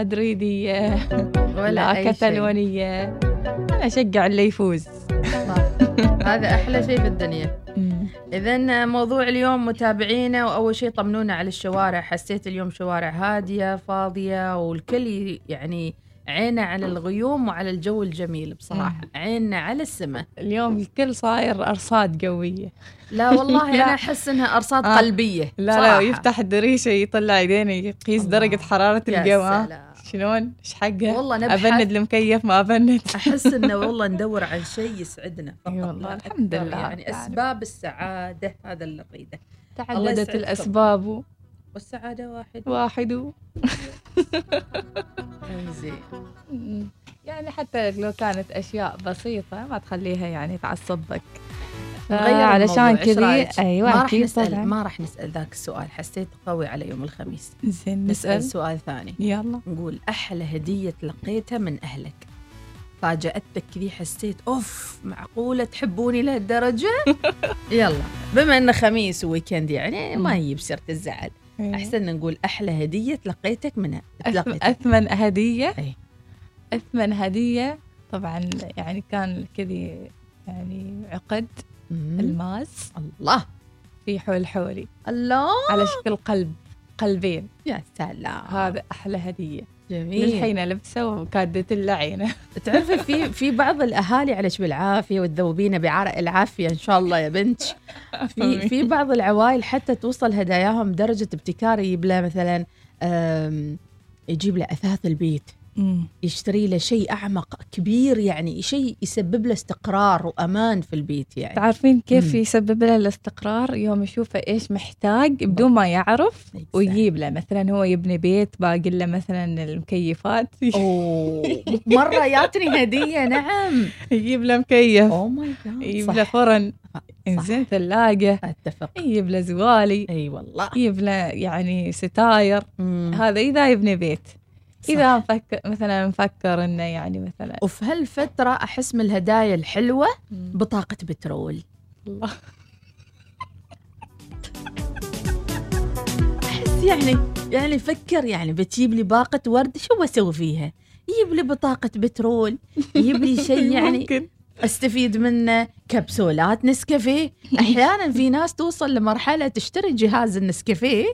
مدريدية ولا لا أي كتالونية أنا أشجع اللي يفوز هذا أحلى شيء في الدنيا إذا موضوع اليوم متابعينا وأول شيء طمنونا على الشوارع حسيت اليوم شوارع هادية فاضية والكل يعني عينه على الغيوم وعلى الجو الجميل بصراحة عيننا على السماء اليوم الكل صاير أرصاد قوية لا والله لا. أنا أحس إنها أرصاد آه. قلبية لا صراحة. لا يفتح الدريشة يطلع يدينه يقيس. درجة حرارة الجو؟ سلام. شلون؟ إيش حقها؟ والله نبحث أبند المكيف ما أبند أحس إنه والله ندور عن شيء يسعدنا فقط والله، الحمد. لله يعني تعرف. أسباب السعادة هذا اللي نريده تعددت. الأسباب والسعادة واحد واحد. زين يعني حتى لو كانت أشياء بسيطة ما تخليها يعني تعصبك نغير علشان الموضوع، إيش كذي؟ أيوة ما راح نسال. ما راح نسأل ذاك السؤال حسيت قوي على يوم الخميس. زين نسأل نسأل. سؤال ثاني. يلا. نقول أحلى هدية تلقيتها من أهلك؟ فاجأتك كذي حسيت أوف معقولة تحبوني لهالدرجة؟ يلا. بما إنه خميس وويكند يعني ما يجيب سيرة الزعل. أحسن نقول أحلى هدية تلقيتك منها تلقيتها أثمن هدية؟ أي. أثمن هدية طبعا يعني كان كذي يعني عقد. الماس الله. في حول حولي. الله. على شكل قلب قلبين. يا سلام. هذا أحلى هدية. جميل. للحين لبسه وكادت اللعينة. تعرفي في في بعض الأهالي عليك بالعافية وتذوبينا بعرق العافية إن شاء الله يا بنت في في بعض العوائل حتى توصل هداياهم درجه ابتكار يجيب له مثلا يجيب له أثاث البيت. يشتري له شيء أعمق كبير يعني شيء يسبب له استقرار وأمان في البيت يعني. تعرفين كيف مم. يسبب له الاستقرار؟ يوم يشوفه إيش محتاج بدون ما يعرف ويجيب له. مثلا هو يبني بيت باقي له مثلا المكيفات. أوه مرة جاتني هدية نعم. يجيب له مكيف. oh my God يجيب له فرن. إنزين ثلاجة. أتفق. يجيب له زوالي. إي والله. يجيب له يعني ستاير. مم. هذا إذا يبني بيت. إذا مفكر مثلا مفكر إنه يعني مثلا وفي هالفترة أحس من الهدايا الحلوة بطاقة بترول. الله. أحس يعني يعني فكر يعني بتجيب لي باقة ورد شو بسوي فيها؟ يجيب لي بطاقة بترول يجيب لي شيء يعني ممكن أستفيد منه كبسولات نسكافيه. أحيانا في ناس توصل لمرحلة تشتري جهاز النسكافيه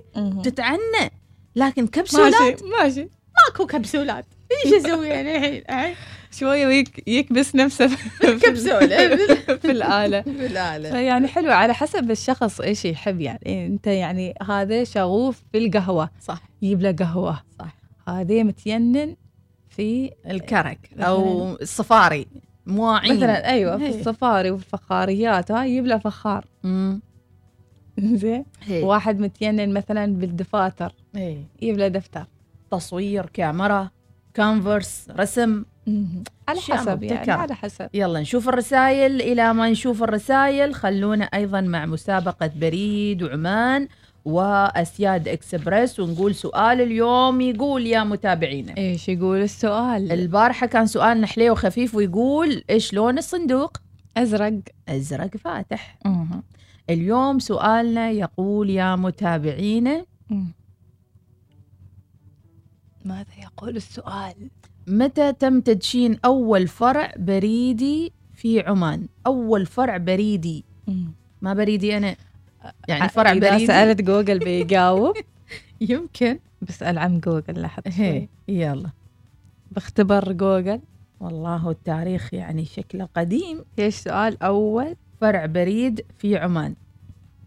تتعنى لكن كبسولات ماشي ماشي. ماكو كبسولات. إيش أسوي يعني الحين؟ شوية ويك يكبس نفسه في كبسولة. في الآلة. بالآلة فيعني حلو على حسب الشخص إيش يحب يعني. أنت يعني هذا شغوف في القهوة. صح. يجيب له قهوة. صح. هذا متينن في الكرك. أو الصفاري. مواعين. مثلا أيوه في هي. الصفاري والفخاريات. ها يجيب له فخار. زين. هي. واحد متينن مثلا بالدفاتر. هي. يجيب له دفتر. تصوير كاميرا كانفرس رسم. على حسب يعني. على حسب. يلا نشوف الرسائل إلى ما نشوف الرسائل خلونا أيضا مع مسابقة بريد وعمان وأسياد إكسبرس ونقول سؤال اليوم. يقول يا متابعينا. إيش يقول السؤال؟ البارحة كان سؤالنا حليو وخفيف ويقول إيش لون الصندوق؟ أزرق. أزرق فاتح. مهم. اليوم سؤالنا يقول يا متابعينا. ماذا يقول السؤال؟ متى تم تدشين أول فرع بريدي في عمان؟ أول فرع بريدي. مم. ما بريدي أنا؟ يعني فرع إذا بريدي؟ سألت جوجل بيجاوب. يمكن. بسأل عن جوجل لحظه هي شوي. يلا. بختبر جوجل. والله التاريخ يعني شكله قديم. إيش سؤال أول؟ فرع بريد في عمان.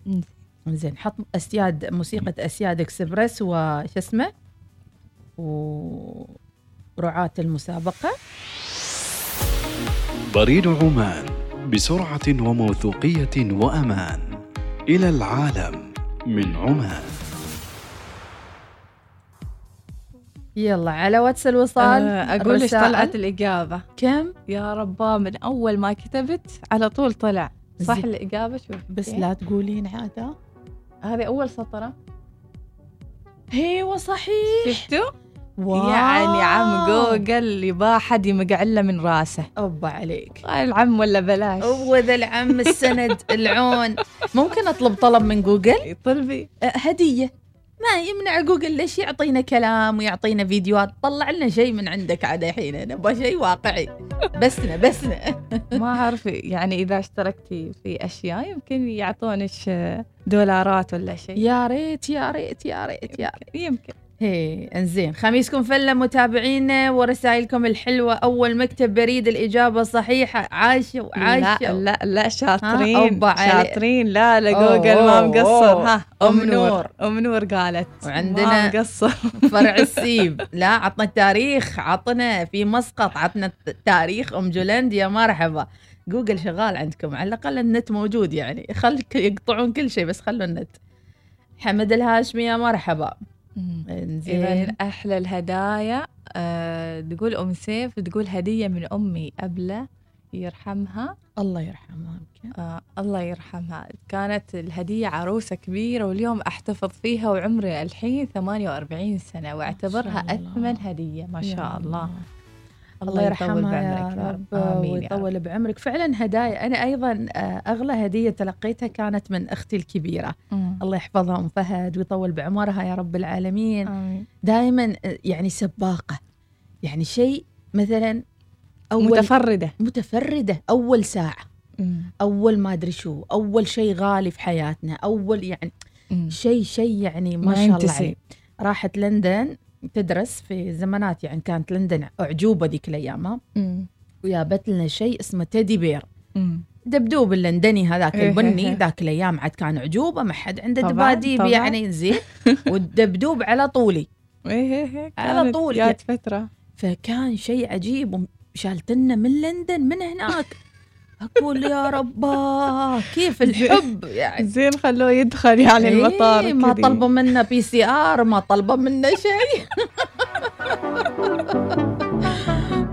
مم. زين حط أسياد موسيقى أسياد إكسبرس وش اسمه؟ ورعاة المسابقة. بريد عمان بسرعة وموثوقية وأمان إلى العالم من عمان. يلا على واتس الوصال آه، أقول إيش. طلعت الإجابة؟ كم؟ يا ربا من أول ما كتبت على طول طلع. صح. الإجابة؟ شوف بس لا تقولين عادة. هذه أول سطرة. أيوه صحيح. شفتوا؟ wow. يعني عم جوجل يبا حد يمقعله من راسه. أوبا عليك. العم ولا بلاش؟ هو ذا العم السند العون. ممكن أطلب طلب من جوجل؟ طلبي. أه، هدية. ما يمنع جوجل ليش يعطينا كلام ويعطينا فيديوهات؟ طلع لنا شيء من عندك عاد الحين نبغى شيء واقعي. بسنا بسنا. ما أعرف يعني إذا اشتركتي في أشياء يمكن يعطونك دولارات ولا شيء. يا ريت يا ريت يا ريت يا ريت. يمكن. هي انزين. خميسكم فله متابعينا ورسائلكم الحلوة. أول مكتب بريد الإجابة صحيحة. عايشه وعايشه لا لا لا شاطرين. شاطرين. لا لا جوجل ما مقصر. ها أم أم نور. أم نور قالت. وعندنا- ما مقصر. فرع السيب. لا عطنا التاريخ. عطنا في مسقط. عطنا تاريخ. أم جولند يا مرحبا. جوجل شغال عندكم. على الأقل النت موجود يعني. خل يقطعون كل شيء بس خلوا النت. حمد الهاشمي يا مرحبا. اذا إنزين. أحلى الهدايا آه تقول أم سيف تقول هدية من أمي أبلة يرحمها. الله يرحمها. آه الله يرحمها. كانت الهدية عروسة كبيرة واليوم أحتفظ فيها وعمري الحين 48 سنة وأعتبرها. أثمن هدية ما شاء الله. الله. يطول يرحمها يا رب. ويطول بعمرك. فعلا هدايا. أنا أيضا آه، أغلى هدية تلقيتها كانت من أختي الكبيرة. مم. الله يحفظها أم فهد ويطول بعمرها يا رب العالمين. دائما يعني سباقة. يعني شيء مثلا أول متفردة. متفردة. أول ساعة. مم. أول ما أدري شو. أول شيء غالي في حياتنا. أول يعني. شيء شيء يعني ما, ما شاء الله. عليه. راحت لندن. تدرس في زمانات يعني كانت لندن أعجوبة ذيك؟ مم. وجابت لنا شيء اسمه تيدي بير مم. دبدوب اللندني هذاك إيه البني إيه. ذاك الأيام عاد كان عجوبه ما حد عنده دباديب. يعني زين والدبدوب على طولي إيه إيه على كانت طول جات فترة فكان شيء عجيب شالتنا من لندن من هناك أقول يا رباه كيف الحب يعني؟ زين خلوه يدخل يعني إيه، المطار ما. طلبوا منا PCR ما طلبوا منا شيء.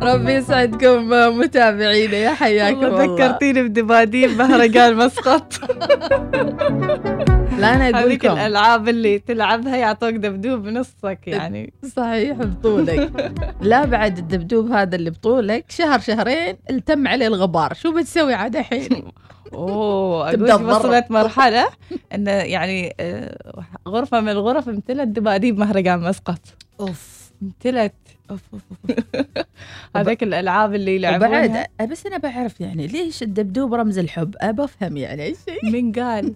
ربي يسعدكم متابعينا يا حياكم الله. ذكرتيني بدباديب مهرجان مسقط. لا أنا أقول لكم. الألعاب اللي تلعبها يعطوك دبدوب بنصك يعني. صحيح بطولك. لا بعد الدبدوب هذا اللي بطولك شهر شهرين التم عليه الغبار. شو بتسوي عاد الحين؟ أوه. وصلت مرحلة انه يعني آه، غرفة من الغرف امتلت دباديب مهرجان مسقط. أوف. امتلت. أوف أوف. هذاك الألعاب اللي يلعبونها. وبعد بس أنا بعرف يعني ليش الدبدوب رمز الحب؟ أبى أفهم يعني إيش؟ شيء من قال.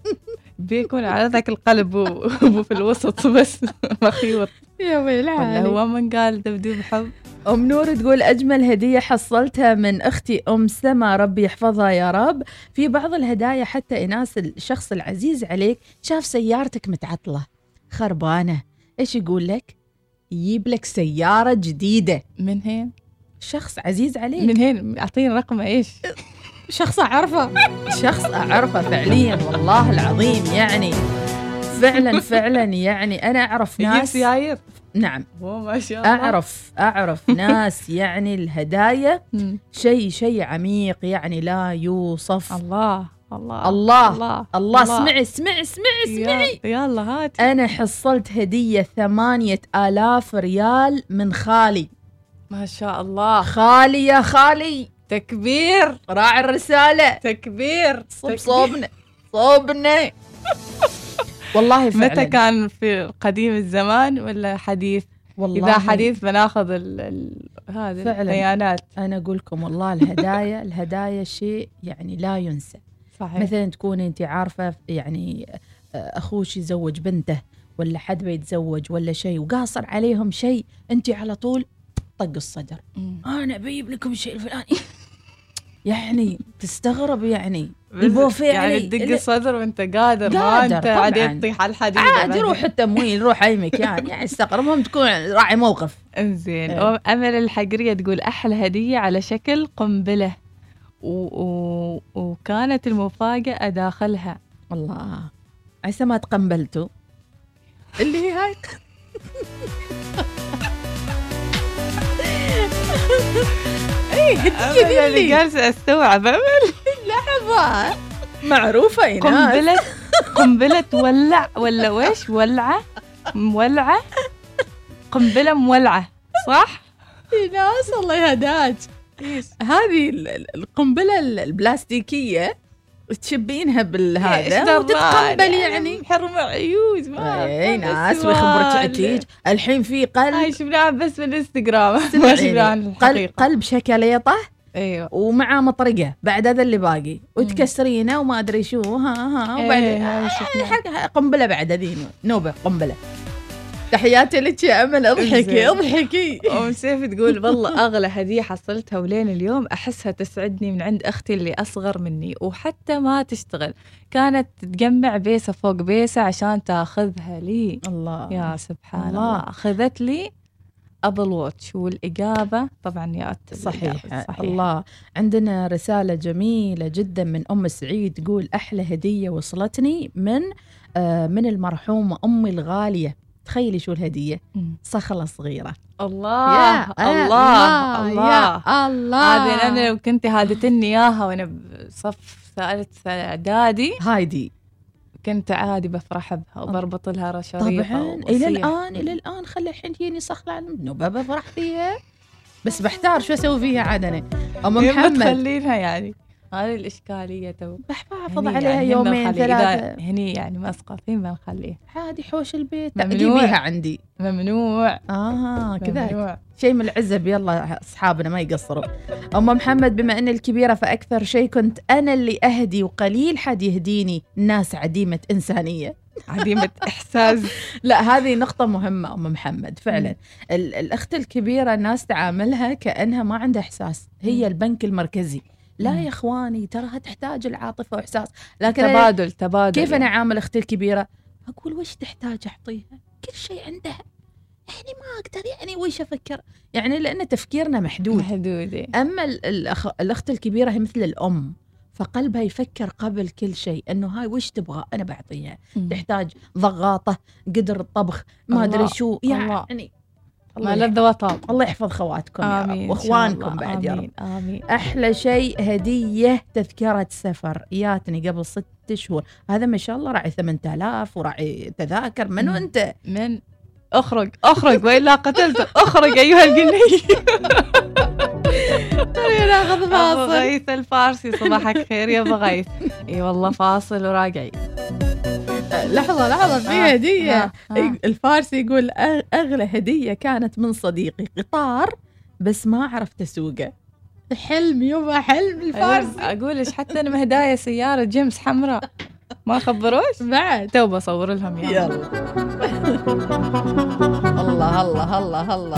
بيكون على ذاك القلب وفي الوسط بس. مخيوط. يا ويل ولا هو من قال دبدوب حب أم نور تقول أجمل هدية حصلتها من أختي أم سما ربي يحفظها يا رب. في بعض الهدايا حتى ايناس الشخص العزيز عليك شاف سيارتك متعطلة. خربانة. إيش يقول لك؟ يجيب لك سيارة جديدة. من هين؟ شخص عزيز عليك. من هين؟ أعطيني رقم إيش؟ شخص أعرفه. شخص أعرفه فعليا والله العظيم يعني. فعلا فعلا يعني. أنا أعرف يجيب ناس سيايير؟ نعم. ما شاء الله. أعرف أعرف ناس يعني الهدايا. شيء شيء عميق يعني لا يوصف. الله الله الله الله الله. اسمعي اسمعي اسمعي اسمعي. يلا هات. أنا حصلت هدية ثمانية آلاف ريال من خالي. ما شاء الله. خالي يا خالي. تكبير. راعي الرسالة. تكبير. صب. صوبنا صوبنا والله فعلا. متى كان في قديم الزمان ولا حديث؟ والله إذا حديث بناخذ ال... ال... هذه فعلاً. البيانات. أنا أقول لكم والله الهدايا الهدايا شيء يعني لا ينسى. صحيح. مثلا تكوني أنت عارفة يعني أخوش يزوج بنته ولا حد بيتزوج ولا شيء وقاصر عليهم شيء أنت على طول طق الصدر. أنا بجيب لكم الشيء الفلاني. يعني تستغرب يعني البوفيه يعني. تدق الصدر وانت قادر, ما أنت عادي طبعاً. تطيح على الحديد عادي. روح التمويل روح اي مكان يعني استغرب المهم تكون راعي موقف انزين إيه. أمل الحقريه تقول أحلى هدية على شكل قنبلة و... و... وكانت المفاجأة داخلها الله عسى ما تقنبلتوا اللي هي هاي اي هديه أمل اللي لي. جالسة أستوعب. امل لحظة. معروفة ايناس قنبله قنبلة تولع ولا ويش ولعة؟ مولعة؟ قنبلة مولعة صح؟ ايناس الله يهداك. هذه ال- ال- القنبلة ال- البلاستيكية تشبينها بالهذا؟ وتتقبل يعني حرم عيوز ما اي ما ناس. ويخبرك تيج الحين في هاي قلب شفناها بس بالإنستغرام. ما شفناها عن قلب الحقيقة. قلب شكليطة أيوه. ومعاه مطرقة بعد هذا اللي باقي. وتكسرينه وما أدري شو ها ها وبعدين إيه، هاي شفناها. قنبلة بعد هذه نوبة قنبلة. تحياتي لك يا أمل. أضحكي. أضحكي. أم سيف تقول والله أغلى هدية حصلتها ولين اليوم أحسها تسعدني من عند أختي اللي أصغر مني وحتى ما تشتغل. كانت تجمع بيسة فوق بيسة عشان تاخذها لي. الله. يا سبحان الله. الله. أخذت لي أبل واتش والإجابة طبعا يا صحيح. صحيح. الله. عندنا رسالة جميلة جدا من أم سعيد تقول أحلى هدية وصلتني من آه من المرحومة أمي الغالية. تخيلي شو الهدية. صخلة صغيرة. الله يا الله الله. يا الله. هذه أنا لو كنت هادتني إياها وأنا بصف ثالث اعدادي هايدي. كنت عادي بفرح بها وبربط لها رشاريطه طبعا إلى الآن إلى الآن. خلي الحين تجيني صخلة عن نوبة بفرح فيها. بس بحتار شو أسوي فيها عاد أنا. أم محمد. تخلينها يعني. هذه الإشكالية تو. بحافظ هني عليها يعني يومين ثلاثة. هني يعني مسقط فين بنخليه عادي حوش البيت. جيبيها عندي. ممنوع. آه كذا. شيء من العزب يلا أصحابنا ما يقصروا. أم محمد بما اني الكبيرة فأكثر شيء كنت أنا اللي أهدي وقليل حد يهديني. ناس عديمة إنسانية. عديمة إحساس. لا هذه نقطة مهمة أم محمد فعلا. ال- الأخت الكبيرة الناس تعاملها كأنها ما عندها إحساس. هي. البنك المركزي. لا. يا إخواني تراها تحتاج العاطفة وإحساس لكن تبادل تبادل كيف أنا يعني. اعامل أختي الكبيرة أقول وش تحتاج أعطيها كل شيء عندها يعني ما أقدر يعني وش أفكر يعني لأن تفكيرنا محدود محدود إيه. أما ال- الأخ... الأخت الكبيرة هي مثل الأم فقلبها يفكر قبل كل شيء إنه هاي وش تبغى أنا بعطيها. تحتاج ضغاطة قدر الطبخ ما أدري شو الله. يعني ما الله, لذ وطاب الله يحفظ خواتكم يا رب وإخوانكم. بعد يا رب. آمين أحلى شيء هدية تذكرة سفر. جاتني قبل ست شهور. هذا ما شاء الله راعي 8000 وراعي تذاكر. منو مم. أنت؟ من؟ أخرج أخرج. والا قتلته أخرج أيها الجني ناخذ أبو غيث الفارسي صباحك خير يا أبو غيث. اي والله فاصل وراجعين لحظة لحظة في آه، هدية. آه، آه. الفارسي يقول أغ- أغلى هدية كانت من صديقي قطار بس ما عرفت أسوقه. حلم يبا حلم الفارسي. أقول إيش حتى أنا مهدايه سيارة جيمس حمراء. ما خبروش؟ بعد. تو بصور لهم يلا يلا. الله الله الله الله.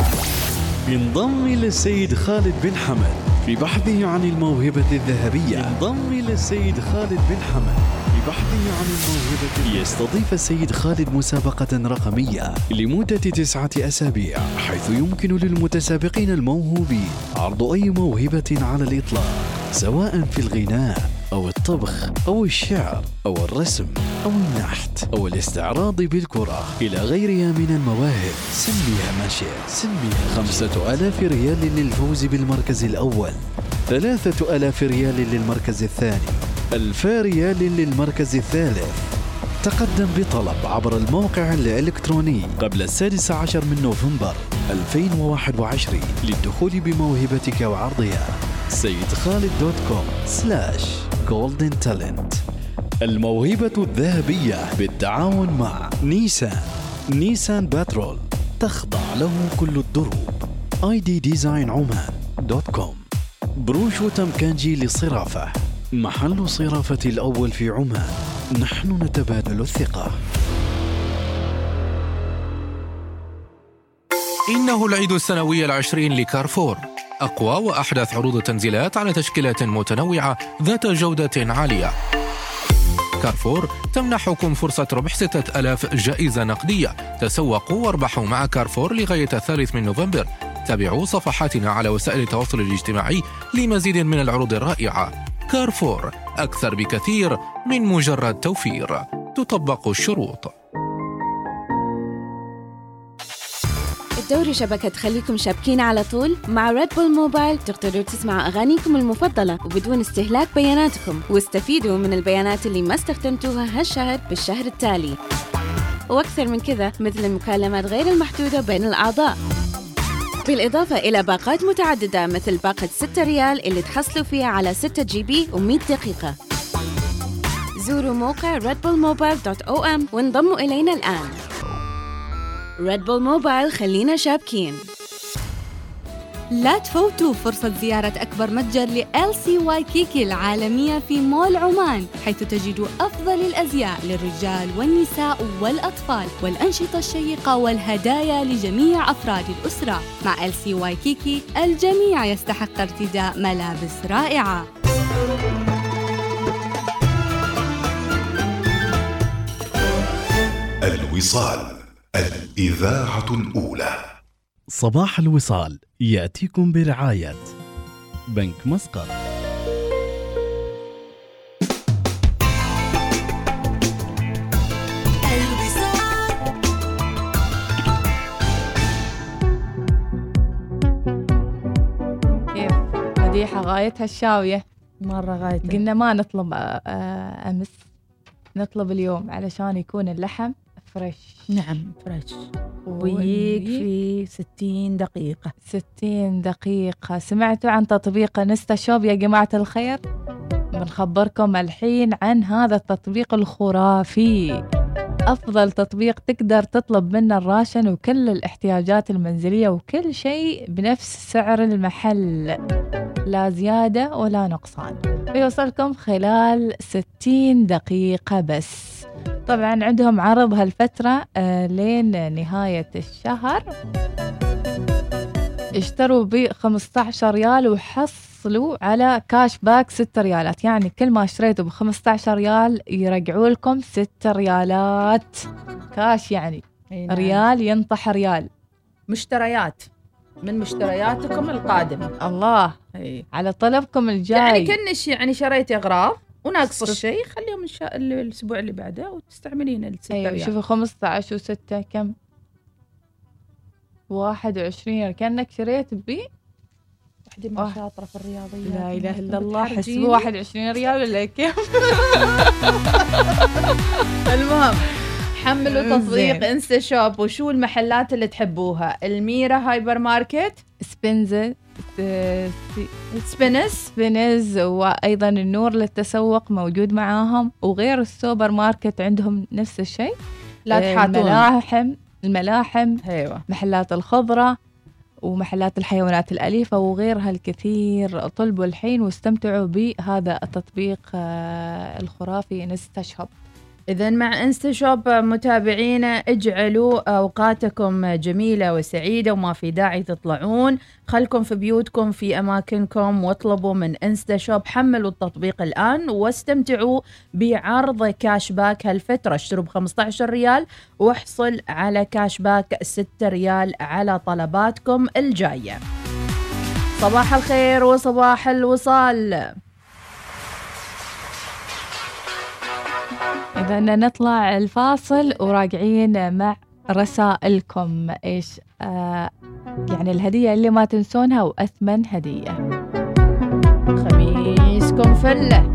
ينضم إلى السيد خالد بن حمد في بحثه عن الموهبة الذهبية. ينضم إلى السيد خالد بن حمد. في بحثه عن الموهبة. يستضيف السيد خالد مسابقة رقمية لمدة تسعة أسابيع حيث يمكن للمتسابقين الموهوبين عرض أي موهبة على الإطلاق سواء في الغناء أو الطبخ أو الشعر أو الرسم أو النحت أو الاستعراض بالكرة إلى غيرها من المواهب. سميها ما شئت. سميها خمسة ألاف ريال للفوز بالمركز الأول ثلاثة ألاف ريال للمركز الثاني ألفا ريال للمركز الثالث. تقدم بطلب عبر الموقع الإلكتروني قبل السادس عشر من نوفمبر 2021 للدخول بموهبتك وعرضها. سيد خالد dot com slash golden talent الموهبة الذهبية بالتعاون مع Nissan. Nissan Patrol تخضع له كل الدروب. ID Design Oman dot com. بورشوتم كانجي للصرافة محل صرافة الأول في عمان. نحن نتبادل الثقة. إنه العيد السنوي العشرين لكارفور. أقوى وأحدث عروض التنزيلات على تشكيلات متنوعة ذات جودة عالية. كارفور تمنحكم فرصة ربح 6000 جائزة نقدية. تسوقوا واربحوا مع كارفور لغاية الثالث من نوفمبر. تابعوا صفحاتنا على وسائل التواصل الاجتماعي لمزيد من العروض الرائعة. كارفور أكثر بكثير من مجرد توفير. تطبق الشروط. الدوري شبكة تخليكم شابكين على طول مع Red Bull Mobile تقدروا تسمعوا أغانيكم المفضلة وبدون استهلاك بياناتكم. واستفيدوا من البيانات اللي ما استخدمتوها هالشهر بالشهر التالي. وأكثر من كذا مثل المكالمات غير المحدودة بين الأعضاء. بالإضافة إلى باقات متعددة مثل باقة 6 ريال اللي تحصلوا فيها على 6 GB و100 دقيقة. زوروا موقع redbullmobile.om وانضموا إلينا الآن. Red Bull Mobile خلينا شابكين. لا تفوتوا فرصة زيارة أكبر متجر ل LC وايكيكي العالمية في مول عمان حيث تجدوا أفضل الأزياء للرجال والنساء والأطفال والأنشطة الشيقة والهدايا لجميع أفراد الأسرة. مع LC وايكيكي الجميع يستحق ارتداء ملابس رائعة. الوصال الإذاعة الأولى. صباح الوصال يأتيكم برعاية بنك مسقط. كيف؟ مديحة غايتها الشاوية. مرة غاية قلنا ما نطلب آه، آه، أمس. نطلب اليوم علشان يكون اللحم fresh. نعم fresh. quick في 60 دقيقة. 60 دقيقة. سمعتوا عن تطبيق InstaShop يا جماعة الخير؟ بنخبركم الحين عن هذا التطبيق الخرافي. أفضل تطبيق تقدر تطلب منه ال ration وكل الاحتياجات المنزلية وكل شيء بنفس سعر المحل. لا زيادة ولا نقصان. بيوصلكم خلال 60 دقيقة بس. طبعا عندهم عرض هالفترة آه لين نهاية الشهر. اشتروا ب 15 ريال وحصلوا على cashback 6 ريالات. يعني كل ما اشتريتوا ب 15 ريال يرجعوا لكم 6 ريالات. كاش يعني نعم. ريال ينطح ريال. مشتريات. من مشترياتكم القادمة الله. أي. على طلبكم الجاي. يعني كنش يعني شريت أغراض. وناقص الشيء خليهم الش... الأسبوع اللي بعده وتستعملين الستة أيوه شوفوا 15 و6 كم؟ 21 كأنك شريت ب وحدة آه. ما شاطرة في الرياضيات لا إله إلا أنتم الله. حسبوا 21 ريال ولا كيف المهم حملوا تطبيق. InstaShop وشو المحلات اللي تحبوها؟ الميرا هايبر ماركت؟ Spinneys. Spinneys Spinneys وأيضا النور للتسوق موجود معاهم وغير السوبر ماركت عندهم نفس الشيء. لا آه، تحاتون. الملاحم الملاحم أيوه. محلات الخضرة ومحلات الحيوانات الأليفة وغيرها الكثير. طلبوا الحين واستمتعوا بهذا التطبيق آه، الخرافي InstaShop إذا مع InstaShop متابعينا اجعلوا أوقاتكم جميلة وسعيدة وما في داعي تطلعون. خلكم في بيوتكم في أماكنكم واطلبوا من InstaShop حملوا التطبيق الآن واستمتعوا بعرض cashback هالفترة. اشتروا ب 15 ريال واحصل على cashback 6 ريال على طلباتكم الجاية. صباح الخير وصباح الوصال. إذا نطلع الفاصل وراجعين مع رسائلكم. إيش آه يعني الهدية اللي ما تنسونها وأثمن هدية. خميسكم فله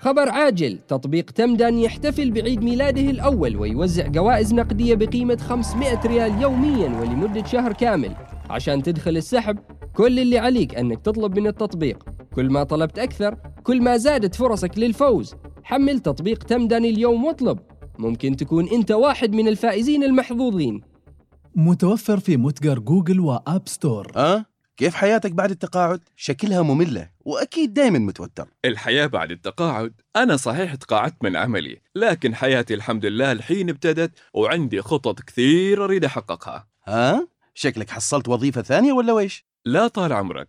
خبر عاجل. تطبيق تمدن يحتفل بعيد ميلاده الأول ويوزع جوائز نقدية بقيمة 500 ريال يوميا ولمدة شهر كامل عشان تدخل السحب. كل اللي عليك أنك تطلب من التطبيق كل ما طلبت أكثر كل ما زادت فرصك للفوز حمل تطبيق تمدن اليوم واطلب ممكن تكون أنت واحد من الفائزين المحظوظين متوفر في متجر Google و App Store أه؟ كيف حياتك بعد التقاعد؟ شكلها مملة وأكيد دايما متوتر الحياة بعد التقاعد أنا صحيح تقاعدت من عملي لكن حياتي الحمد لله الحين ابتدت وعندي خطط كثير أريد أحققها ها؟ شكلك حصلت وظيفة ثانية ولا ويش؟ لا طال عمرك.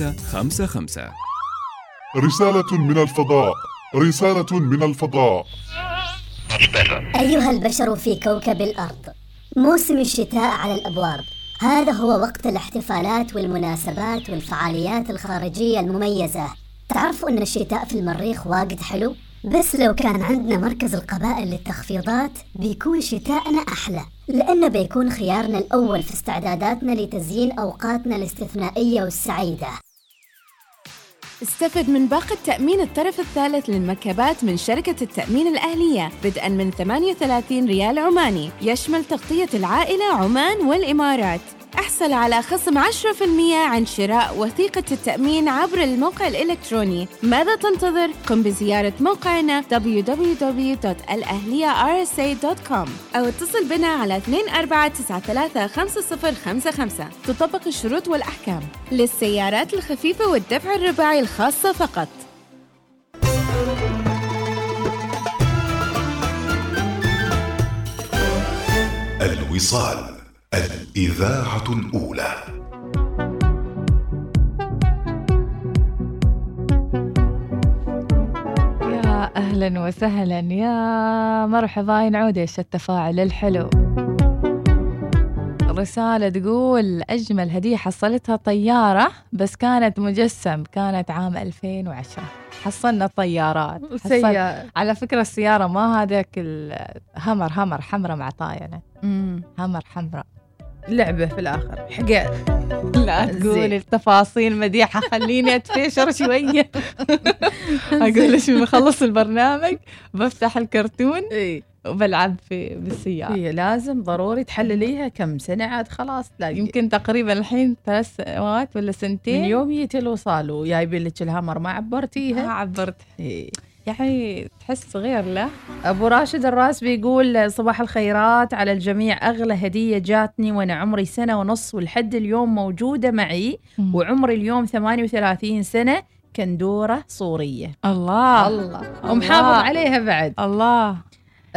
55 رسالة من الفضاء. رسالة من الفضاء. أيها البشر في كوكب الأرض موسم الشتاء على الأبواب. هذا هو وقت الاحتفالات والمناسبات والفعاليات الخارجية المميزة. تعرفوا أن الشتاء في المريخ واجد حلو؟ بس لو كان عندنا مركز القبائل للتخفيضات بيكون شتاءنا أحلى لأنه بيكون خيارنا الأول في استعداداتنا لتزيين أوقاتنا الاستثنائية والسعيدة. استفد من باقة تأمين الطرف الثالث للمركبات من شركة التأمين الأهلية بدءا من 38 ريال عماني يشمل تغطية العائلة عمان والإمارات. أحصل على خصم 10% عن شراء وثيقة التأمين عبر الموقع الإلكتروني. ماذا تنتظر؟ قم بزيارة موقعنا www.الأهلية.rsa.com أو اتصل بنا على 24935055 تطبق الشروط والأحكام. للسيارات الخفيفة والدفع الرباعي الخاصة فقط. الوصال. الإذاعة الأولى. يا أهلا وسهلا. يا مرحبا. نعود إيش التفاعل الحلو. رسالة تقول أجمل هدية حصلتها طيارة بس كانت مجسم. كانت عام 2010 حصلنا طيارات حصل... سيارة. على فكرة السيارة ما هذاك الهمر همر حمرة معطاينة. همر حمراء. لعبة في الآخر. حقا لا تقول التفاصيل مديحة خليني أتفشر شوية. أقول ليش بخلص البرنامج بفتح الكرتون وبلعب في بالسيارة. هي لازم ضروري تحلليها كم سنة عاد خلاص تلاقي يمكن تقريبا الحين ثلاث سنوات ولا سنتين. من يوم جيتي الوصال وجايبين لك الهمر ما عبرتيها. ما عبرت. إيه. يعني تحس غير لا؟ أبو راشد الرأس بيقول صباح الخيرات على الجميع. أغلى هدية جاتني وأنا عمري سنة ونص ولحد اليوم موجودة معي. وعمري اليوم 38 سنة كندورة صورية. الله. الله. ومحافظ عليها بعد. الله.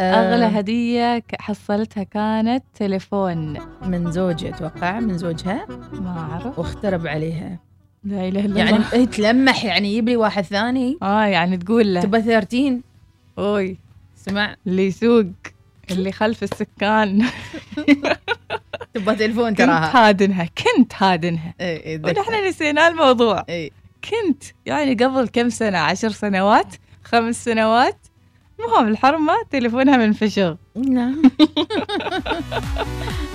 آه. أغلى هدية حصلتها كانت تليفون. من زوجي أتوقع من زوجها. ما أعرف. واخترب عليها. لا إله إلا يعني الله. هي تلمح يعني يجيب لي واحد ثاني. آه يعني تقول له. تبى 13 أوي. سمع. اللي يسوق اللي خلف السكان. تبى تلفون كنت تراها. هادنها كنت هادنها. إيه، إيه،. ونحن نسينا الموضوع. إيه. كنت يعني قبل كم سنة؟ عشر سنوات؟ خمس سنوات؟ المهم الحرمة تليفونها منفشغ. نعم.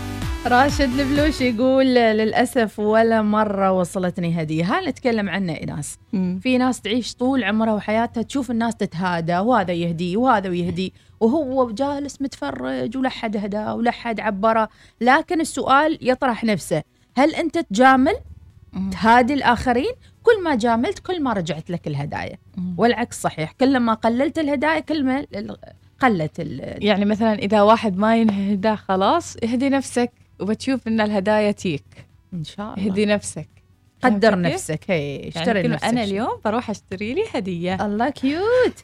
راشد البلوش يقول للأسف ولا مرة وصلتني هدية. هل نتكلم عنه إناس في ناس تعيش طول عمرها وحياتها تشوف الناس تتهادى وهذا يهدي وهذا يهدي وهو جالس متفرج ولا حد هداه ولا حد عبره. لكن السؤال يطرح نفسه. هل أنت تجامل؟ تهادي الآخرين؟ كل ما جاملت كل ما رجعت لك الهدايا. والعكس صحيح. كل ما قللت الهدايا كل ما قلت ال- يعني مثلا إذا واحد ما ينهدى خلاص اهدي نفسك. وبتشوف إن الهدايا تيك. إن شاء الله. اهدي نفسك. قدر؟ نفسك. هي يعني اشتري كل- نفسك شيء. اليوم بروح أشتري لي هدية. الله كيوت.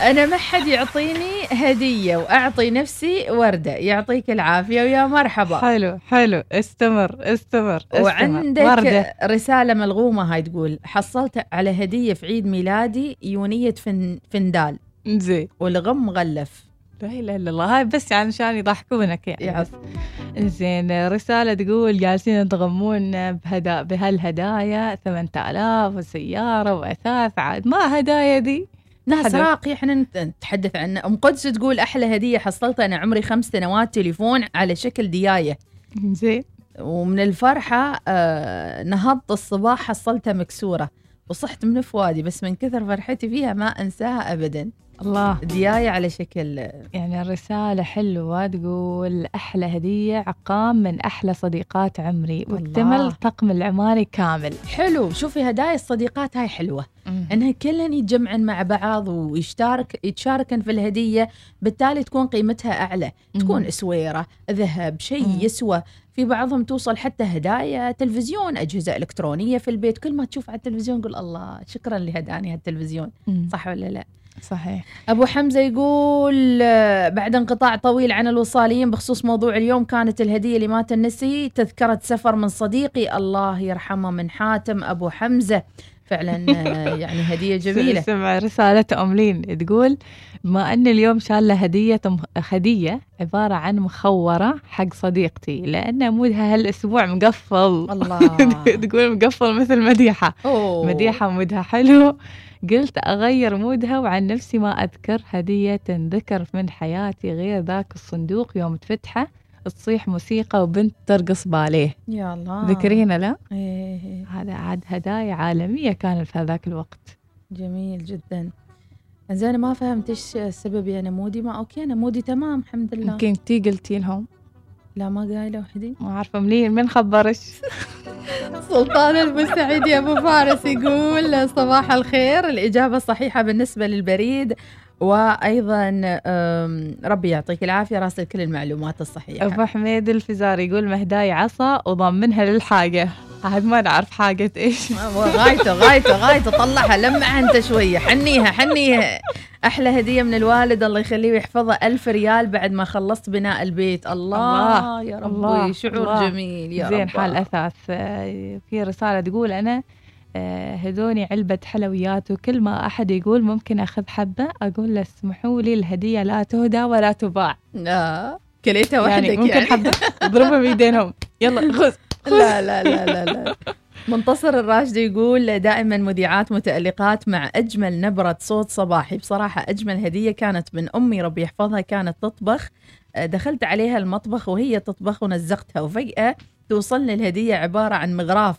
أنا ما حد يعطيني هدية وأعطي نفسي وردة. يعطيك العافية ويا مرحبا. حلو حلو. استمر استمر, استمر. وعندك وردة. رسالة ملغومة هاي تقول حصلت على هدية في عيد ميلادي يونية فن فندال. زين. والغم مغلف لا إله إلا الله. هاي بس عشان يضحكونك يعني بس. زين رسالة تقول جالسين تغمون بهدا بهالهدايا 8000 وسيارة وأثاث عاد ما هدايا دي. ناس. راقي إحنا نت- نتحدث عنه أم قدس تقول أحلى هدية حصلتها أنا عمري خمس سنوات تليفون على شكل دياية. زين ومن الفرحة آه نهضت الصباح حصلتها مكسورة. وصحت من فؤادي بس من كثر فرحتي فيها ما أنساها ابدا. الله. ديايه على شكل. يعني الرسالة حلوة تقول أحلى هدية عقام من أحلى صديقات عمري واكتمل. طقم العماري كامل. حلو. شوفي هدايا الصديقات هاي حلوة. إنها كلهن يتجمعن مع بعض ويشتارك يتشاركن في الهدية بالتالي تكون قيمتها أعلى. تكون اسويره ذهب شيء. يسوى. في بعضهم توصل حتى هدايا تلفزيون أجهزة إلكترونية في البيت. كل ما تشوف على التلفزيون قول الله شكرا لهداني هالتلفزيون. مم. صح ولا لا؟ صحيح. أبو حمزة يقول آه، بعد انقطاع طويل عن الوصاليين بخصوص موضوع اليوم كانت الهدية اللي ما تنسي تذكرة سفر من صديقي. الله يرحمه من حاتم أبو حمزة. فعلا آه، يعني هدية جميلة. سمع رسالة أملين تقول بما أن اليوم شالة هدية هدية عبارة عن مخورة حق صديقتي لأن مودها هالأسبوع مقفل. الله. تقول مقفل مثل مديحة. أوه. مديحة مودها حلو. قلت أغير مودها وعن نفسي ما أذكر هدية تنذكر من حياتي غير ذاك الصندوق يوم تفتحه تصيح موسيقى وبنت ترقص باليه. يا الله. ذكرينا لا؟ إيه هذا عاد هدايا عالمية كانت في هذاك الوقت. جميل جدا. زين أنا ما فهمت إيش السبب يا نمودي ما أوكي أنا مودي تمام الحمد لله. يمكن تي قلتي لهم. لا ما قايلة وحدي. ما عارفة منين من خبرش. سلطان المستعيد يا أبو فارس يقول صباح الخير. الإجابة الصحيحة بالنسبة للبريد وأيضا ربي يعطيك العافية راسل كل المعلومات الصحيحة. أبو حميد الفزاري يقول مهداي عصا وضمنها للحاجة. عاد ما نعرف حاجة إيش. غايته غايته غايته. طلعها لمعها أنت شوية. حنيها حنيها. أحلى هدية من الوالد الله يخليه ويحفظها. ألف ريال بعد ما خلصت بناء البيت. الله, الله، يا ربي. الله، شعور الله. جميل يا زين رب. حال أثاث. آه، في رسالة تقول أنا آه، هدوني علبة حلويات وكل ما أحد يقول ممكن أخذ حبة أقول له اسمحوا لي الهدية لا تهدى ولا تباع. آه. كليتها وحدك يعني. ممكن حبة. اضربها بيدينهم يلا خذ. لا لا لا لا لا. منتصر الراشدي يقول دائما مذيعات متألقات مع أجمل نبرة صوت صباحي. بصراحة أجمل هدية كانت من أمي ربي يحفظها كانت تطبخ. آه، دخلت عليها المطبخ وهي تطبخ ونزقتها وفجأة توصلني الهدية عبارة عن مغراف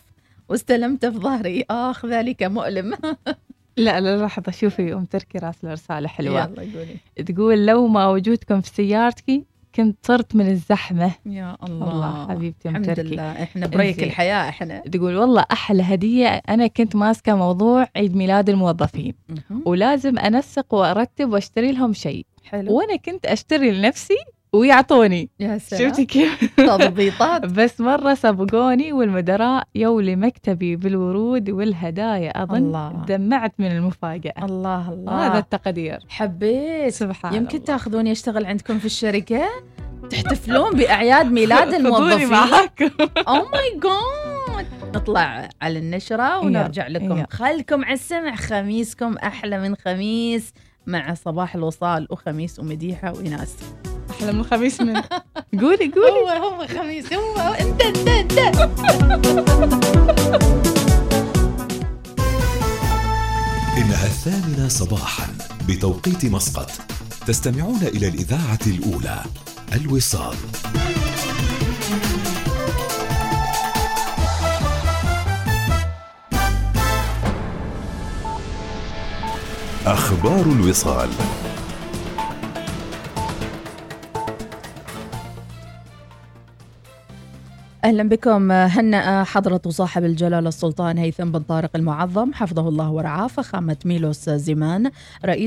واستلمته في ظهري. آخ ذلك مؤلم. لا لا لحظة شوفي أم تركي راسلة رسالة حلوة. يلا قولي. تقول لو ما وجودكم في سيارتي كنت صرت من الزحمة. يا الله, الله حبيبتي الحمد تركي. لله. إحنا break. الحياة إحنا. تقول والله أحلى هدية. أنا كنت ماسكة موضوع عيد ميلاد الموظفين. مهم. ولازم أنسق وأرتب وأشتري لهم شيء. حلو. وأنا كنت أشتري لنفسي ويعطوني. يا سلام. شفتي كيف؟ تضبيطات. بس مرة سبقوني والمدراء يو لمكتبي بالورود والهدايا. أظن الله. دمعت من المفاجأة. الله الله. هذا التقدير. حبيت. سبحان يمكن الله. تاخذوني أشتغل عندكم في الشركة؟ تحتفلون بأعياد ميلاد الموظفين؟ معاكم. أو ماي جاد نطلع على النشرة ونرجع لكم. خلكم على السمع. خميسكم أحلى من خميس. مع صباح الوصال وخميس ومديحة وإناس. أحلى من الخميس من قولي قولي. هو هو خميس هو انت انت انت. إنها الثامنة صباحا بتوقيت مسقط. تستمعون إلى الإذاعة الأولى الوصال. أخبار الوصال. أهلا بكم. هنأ حضرة صاحب الجلالة السلطان هيثم بن طارق المعظم حفظه الله ورعاه فخامة ميلوس زيمان رئيس